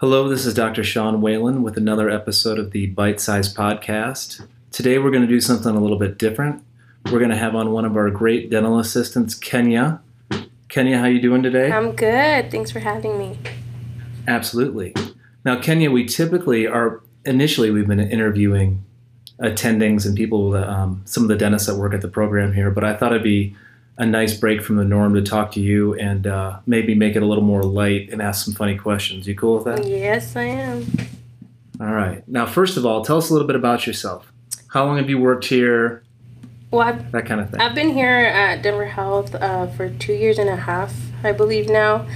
Hello, this is Dr. Sean Whalen with another episode of the Bite Size Podcast. Today we're going to do something a little bit different. We're going to have on one of our great dental assistants, Kenia. Kenia, how are you doing today? I'm good. Thanks for having me. Absolutely. Now, Kenia, we typically are initially we've been interviewing attendings and people, um, some of the dentists that work at the program here, but I thought it'd be a nice break from the norm to talk to you and uh, maybe make it a little more light and ask some funny questions. You cool with that? Yes, I am. All right. Now, first of all, tell us a little bit about yourself. How long have you worked here? Well, I've, That kind of thing. I've been here at Denver Health uh, for two years and a half, I believe now.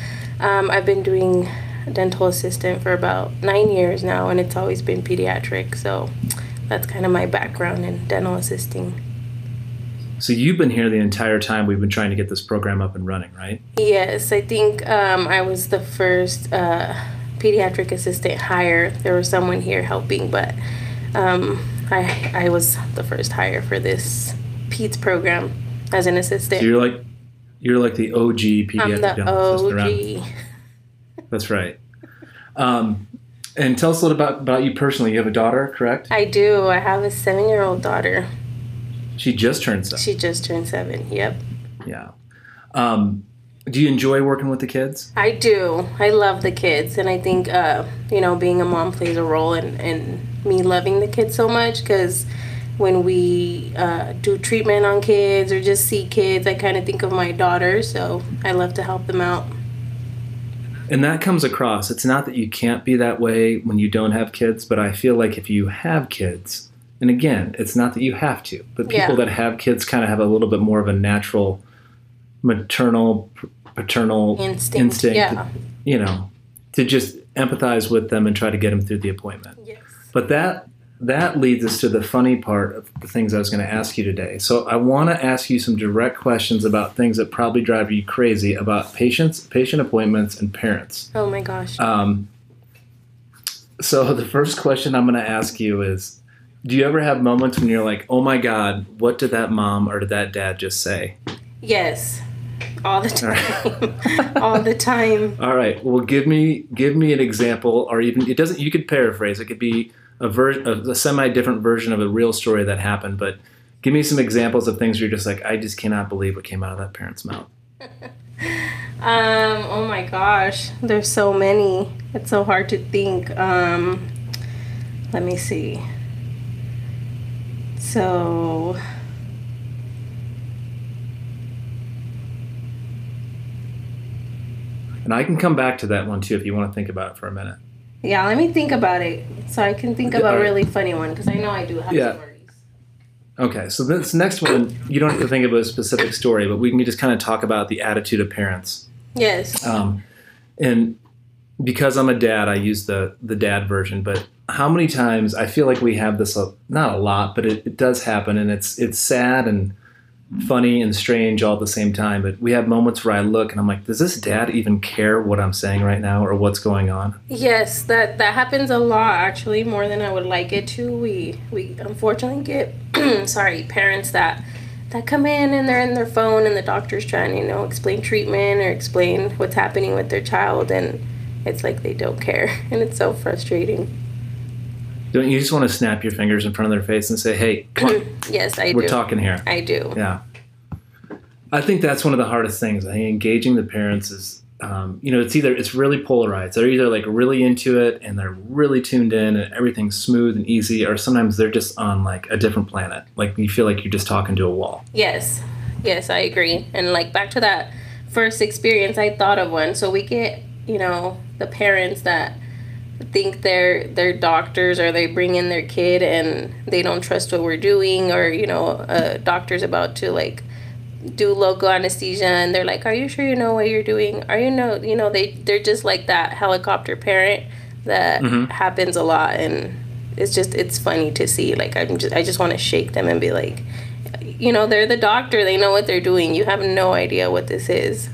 Um, I've been doing dental assistant for about nine years now, and it's always been pediatric. So that's kind of my background in dental assisting. So you've been here the entire time we've been trying to get this program up and running, right? Yes, I think um, I was the first uh, pediatric assistant hire. There was someone here helping, but um, I I was the first hire for this PEDS program as an assistant. So you're like you're like the OG pediatric I'm the assistant around. OG. That's right. Um, and tell us a little about about you personally. You have a daughter, correct? I do. I have a seven-year-old daughter. She just turned seven. She just turned seven. Yep. Yeah. Um, do you enjoy working with the kids? I do. I love the kids, and I think uh, you know being a mom plays a role in, in me loving the kids so much because when we uh, do treatment on kids or just see kids, I kind of think of my daughter. So I love to help them out. And that comes across. It's not that you can't be that way when you don't have kids, but I feel like if you have kids, and again, it's not that you have to, but people Yeah. that have kids kind of have a little bit more of a natural maternal, paternal Instinct. instinct, Yeah. you know, to just empathize with them and try to get them through the appointment. Yes. But that that leads us to the funny part of the things I was going to ask you today. So I want to ask you some direct questions about things that probably drive you crazy about patients, patient appointments, and parents. Oh my gosh. Um, so the first question I'm going to ask you is, do you ever have moments when you're like, "Oh my God, what did that mom or did that dad just say?" yes. All the All right. time. All the time. All right. Well, give me give me an example, or even it doesn't. You could paraphrase. It could be a ver- a, a semi different version of a real story that happened. But give me some examples of things where you're just like, I just cannot believe what came out of that parent's mouth. Um, oh my gosh, there's so many. It's so hard to think. Um, let me see. So, And I can come back to that one too if you want to think about it for a minute. yeah, let me think about it so I can think of a really funny one because I know I do have Yeah. stories. Okay, so this next one, you don't have to think of a specific story, but we can just kind of talk about the attitude of parents. Yes. Um, and because I'm a dad, I use the the dad version. But how many times I feel like we have this a, not a lot, but it, it does happen, and it's it's sad and funny and strange all at the same time. But we have moments where I look and I'm like, does this dad even care what I'm saying right now or what's going on? Yes, that that happens a lot actually, more than I would like it to. We we unfortunately get sorry, parents that that come in and they're in their phone and the doctor's trying to, you know, explain treatment or explain what's happening with their child and it's like they don't care and it's so frustrating. Don't you just want to snap your fingers in front of their face and say, hey, come on, yes, I we're do. talking here. I do. Yeah. I think that's one of the hardest things. I think engaging the parents is, um, you know, it's either it's really polarized. They're either like really into it and they're really tuned in and everything's smooth and easy, or sometimes they're just on like a different planet. Like you feel like you're just talking to a wall. Yes, yes, I agree. And like back to that first experience, I thought of one. So we get, you know, the parents that think they're they're doctors or they bring in their kid and they don't trust what we're doing or you know a doctor's about to like do local anesthesia and they're like are you sure you know what you're doing are you know you know they they're just like that helicopter parent that Mhm. happens a lot and it's just it's funny to see like i'm just i just want to shake them and be like you know they're the doctor they know what they're doing you have no idea what this is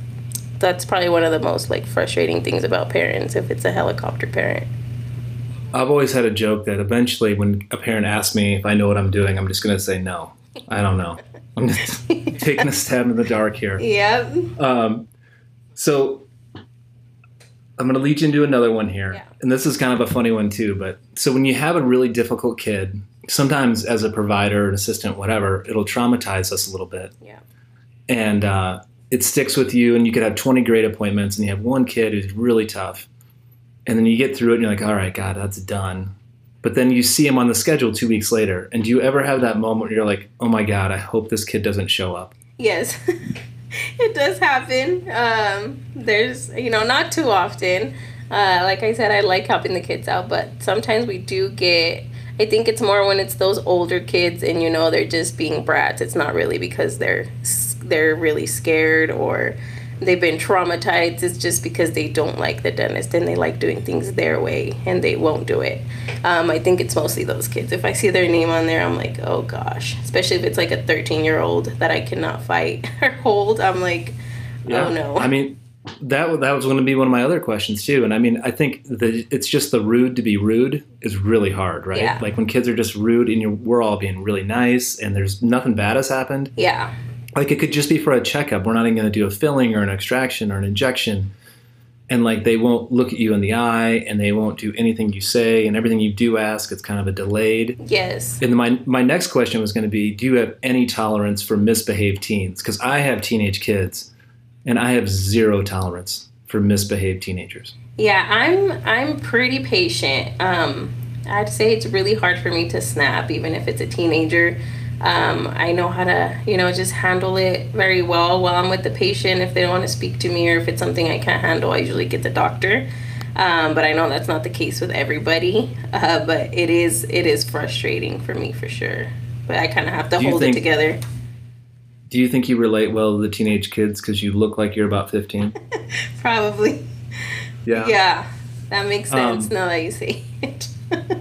that's probably one of the most like frustrating things about parents if it's a helicopter parent I've always had a joke that eventually, when a parent asks me if I know what I'm doing, I'm just going to say no. I don't know. I'm just taking a stab in the dark here. Yep. Um, so I'm going to lead you into another one here. Yeah. And this is kind of a funny one too. But so when you have a really difficult kid, sometimes as a provider, an assistant, whatever, it'll traumatize us a little bit. Yeah. And uh, it sticks with you. And you could have 20 great appointments and you have one kid who's really tough. And then you get through it and you're like, all right, God, that's done. But then you see him on the schedule two weeks later. And do you ever have that moment where you're like, oh my God, I hope this kid doesn't show up? Yes. it does happen. Um, there's, you know, not too often. Uh, like I said, I like helping the kids out, but sometimes we do get. I think it's more when it's those older kids and you know they're just being brats. It's not really because they're they're really scared or they've been traumatized. It's just because they don't like the dentist and they like doing things their way and they won't do it. Um, I think it's mostly those kids. If I see their name on there, I'm like, oh gosh. Especially if it's like a 13 year old that I cannot fight or hold. I'm like, oh no. I mean, that that was going to be one of my other questions too. And I mean, I think that it's just the rude to be rude is really hard, right? Yeah. Like when kids are just rude and you're, we're all being really nice and there's nothing bad has happened. yeah. Like it could just be for a checkup. We're not even going to do a filling or an extraction or an injection. And like they won't look at you in the eye and they won't do anything you say and everything you do ask, it's kind of a delayed. Yes. And my my next question was going to be, do you have any tolerance for misbehaved teens? Because I have teenage kids, and I have zero tolerance for misbehaved teenagers. Yeah, I'm I'm pretty patient. Um, I'd say it's really hard for me to snap, even if it's a teenager. Um, I know how to, you know, just handle it very well while I'm with the patient. If they don't want to speak to me or if it's something I can't handle, I usually get the doctor. Um, but I know that's not the case with everybody. Uh, but it is it is frustrating for me for sure. But I kind of have to Do hold think- it together. Do you think you relate well to the teenage kids because you look like you're about 15? Probably. Yeah. Yeah, that makes sense Um, now that you say it.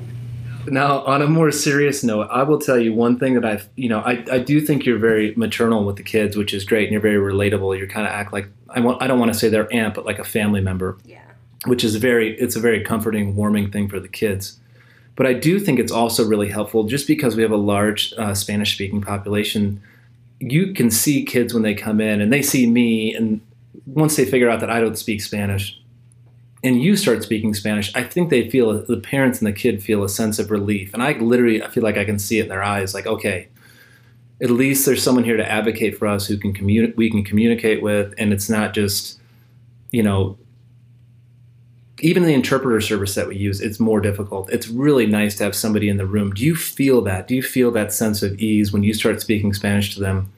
Now, on a more serious note, I will tell you one thing that I've, you know, I, I do think you're very maternal with the kids, which is great, and you're very relatable. You kind of act like I want, I don't want to say their aunt, but like a family member, yeah. which is very, it's a very comforting, warming thing for the kids. But I do think it's also really helpful just because we have a large uh, Spanish speaking population. You can see kids when they come in and they see me, and once they figure out that I don't speak Spanish, and you start speaking Spanish, I think they feel the parents and the kid feel a sense of relief, and I literally I feel like I can see it in their eyes, like okay, at least there's someone here to advocate for us who can communicate, we can communicate with, and it's not just, you know, even the interpreter service that we use, it's more difficult. It's really nice to have somebody in the room. Do you feel that? Do you feel that sense of ease when you start speaking Spanish to them,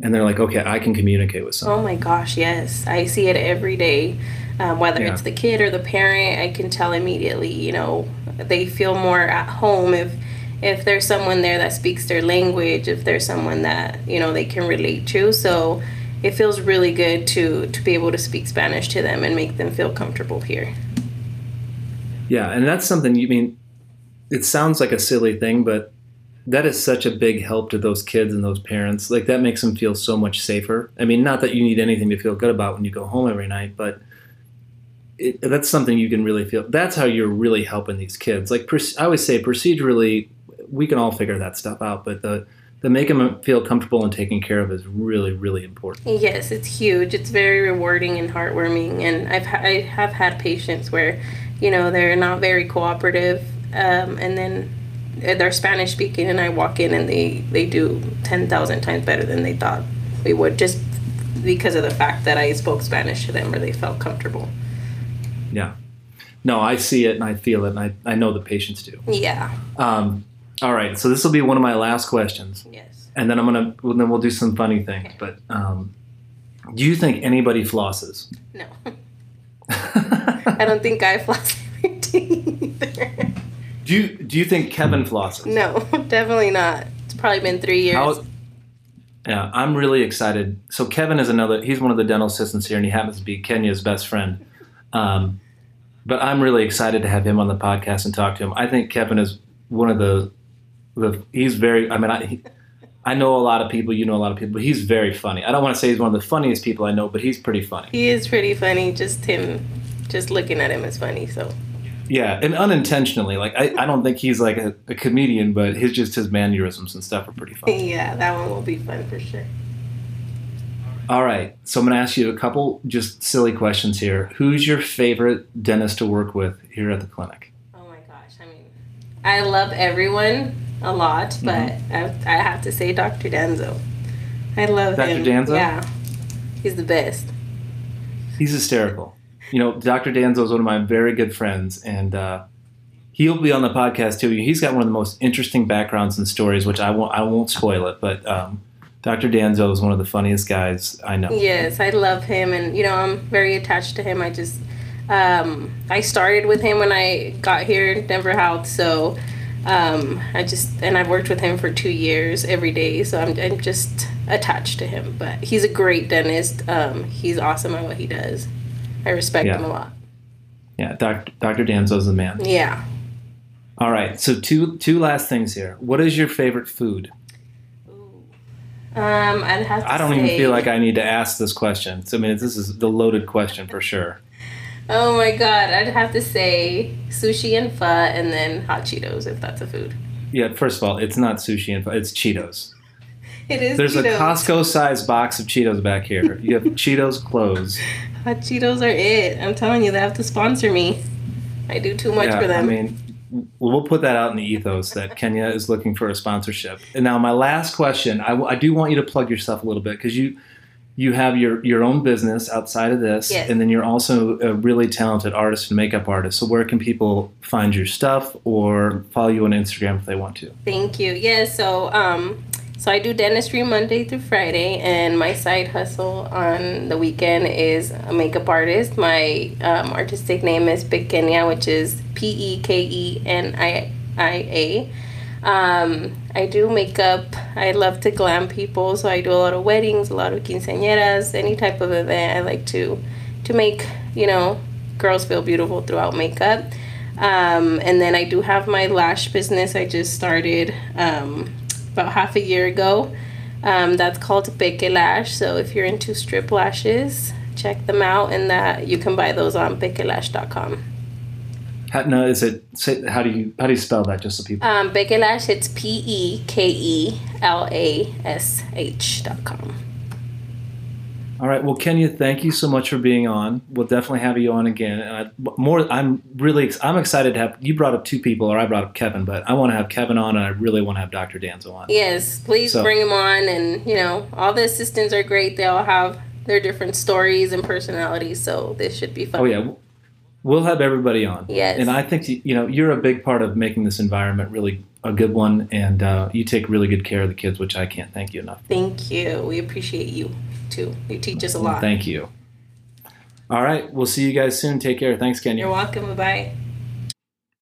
and they're like, okay, I can communicate with someone. Oh my gosh, yes. I see it every day. Um, whether Yeah. it's the kid or the parent, I can tell immediately, you know, they feel more at home if if there's someone there that speaks their language, if there's someone that, you know, they can relate to. So it feels really good to to be able to speak Spanish to them and make them feel comfortable here. Yeah, and that's something you mean. It sounds like a silly thing, but that is such a big help to those kids and those parents. Like that makes them feel so much safer. I mean, not that you need anything to feel good about when you go home every night, but it, that's something you can really feel. That's how you're really helping these kids. Like I always say, procedurally, we can all figure that stuff out, but the the make them feel comfortable and taken care of is really, really important. Yes, it's huge. It's very rewarding and heartwarming. And I've I have had patients where, you know, they're not very cooperative, um, and then they're Spanish speaking, and I walk in and they they do ten thousand times better than they thought we would, just because of the fact that I spoke Spanish to them or they felt comfortable. Yeah. No, I see it and I feel it, and I, I know the patients do. Yeah. Um, all right, so this will be one of my last questions. Yes. and then I'm gonna well, then we'll do some funny things. Okay. But um, do you think anybody flosses? No. I don't think I floss everything either. do you do you think Kevin flosses? No, definitely not. It's probably been three years. How- yeah, I'm really excited. So Kevin is another. He's one of the dental assistants here, and he happens to be Kenia's best friend. Um, but I'm really excited to have him on the podcast and talk to him. I think Kevin is one of the the. He's very. I mean, I. He, I know a lot of people. You know a lot of people. But he's very funny. I don't want to say he's one of the funniest people I know, but he's pretty funny. He is pretty funny. Just him, just looking at him is funny. So Yeah, and unintentionally. Like I, I don't think he's like a, a comedian, but his just his mannerisms and stuff are pretty funny. yeah, that one will be fun for sure. All right. So I'm going to ask you a couple just silly questions here. Who's your favorite dentist to work with here at the clinic? Oh my gosh. I mean, I love everyone a lot, but Mm-hmm. I, I have to say Dr. Danzo. I love Dr. him. Danzo? Yeah. He's the best. He's hysterical. You know, Dr. Danzo is one of my very good friends, and uh, he'll be on the podcast too. He's got one of the most interesting backgrounds and stories, which I won't I won't spoil it. But um, Dr. Danzo is one of the funniest guys I know. Yes, I love him, and you know I'm very attached to him. I just um, I started with him when I got here in Denver Health, so um, I just and I've worked with him for two years every day, so I'm I'm just attached to him. But he's a great dentist. Um, he's awesome at what he does. I respect Yeah. him a lot. Yeah, Dr. Dr. Danzo's the man. Yeah. All right, so two two last things here. What is your favorite food? Um, I'd have to I don't even feel like I need to ask this question. So I mean, this is the loaded question for sure. Oh my god, I'd have to say sushi and pho, and then hot Cheetos if that's a food. Yeah, first of all, it's not sushi and pho, it's Cheetos. It is. There's a Costco-sized box of Cheetos back here. You have Cheetos clothes. Hot Cheetos are it. I'm telling you, they have to sponsor me. I do too much yeah, for them. I mean, well, we'll put that out in the ethos that Kenia is looking for a sponsorship. And now, my last question: I, I do want you to plug yourself a little bit because you you have your your own business outside of this, Yes. and then you're also a really talented artist and makeup artist. So, where can people find your stuff or follow you on Instagram if they want to? Thank you. Yeah, so um so I do dentistry Monday through Friday and my side hustle on the weekend is a makeup artist. My um, artistic name is Pekenia, which is P E K E N I I A. Um, I do makeup. I love to glam people, so I do a lot of weddings, a lot of quinceañeras, any type of event. I like to to make, you know, girls feel beautiful throughout makeup. Um, and then I do have my lash business. I just started um, about half a year ago. Um, that's called Peke Lash. So if you're into strip lashes, check them out, and that you can buy those on pekelash.com. How, no, is it? Say, how do you how do you spell that? Just so people. Um, it's P E K E L A S H dot com. All right. Well, Kenia, thank you so much for being on. We'll definitely have you on again. And I, more, I'm really, I'm excited to have. You brought up two people, or I brought up Kevin, but I want to have Kevin on, and I really want to have Dr. Danzo on. Yes, please So- bring them on. And, you know, all the assistants are great. They all have their different stories and personalities. So this should be fun. Oh yeah, we'll have everybody on. Yes. And I think you know you're a big part of making this environment really a good one, and uh, you take really good care of the kids, which I can't thank you enough. Thank you. We appreciate you too. You teach us a lot. Thank you. All right, we'll see you guys soon. Take care. Thanks, Kenia. You're welcome. Bye bye.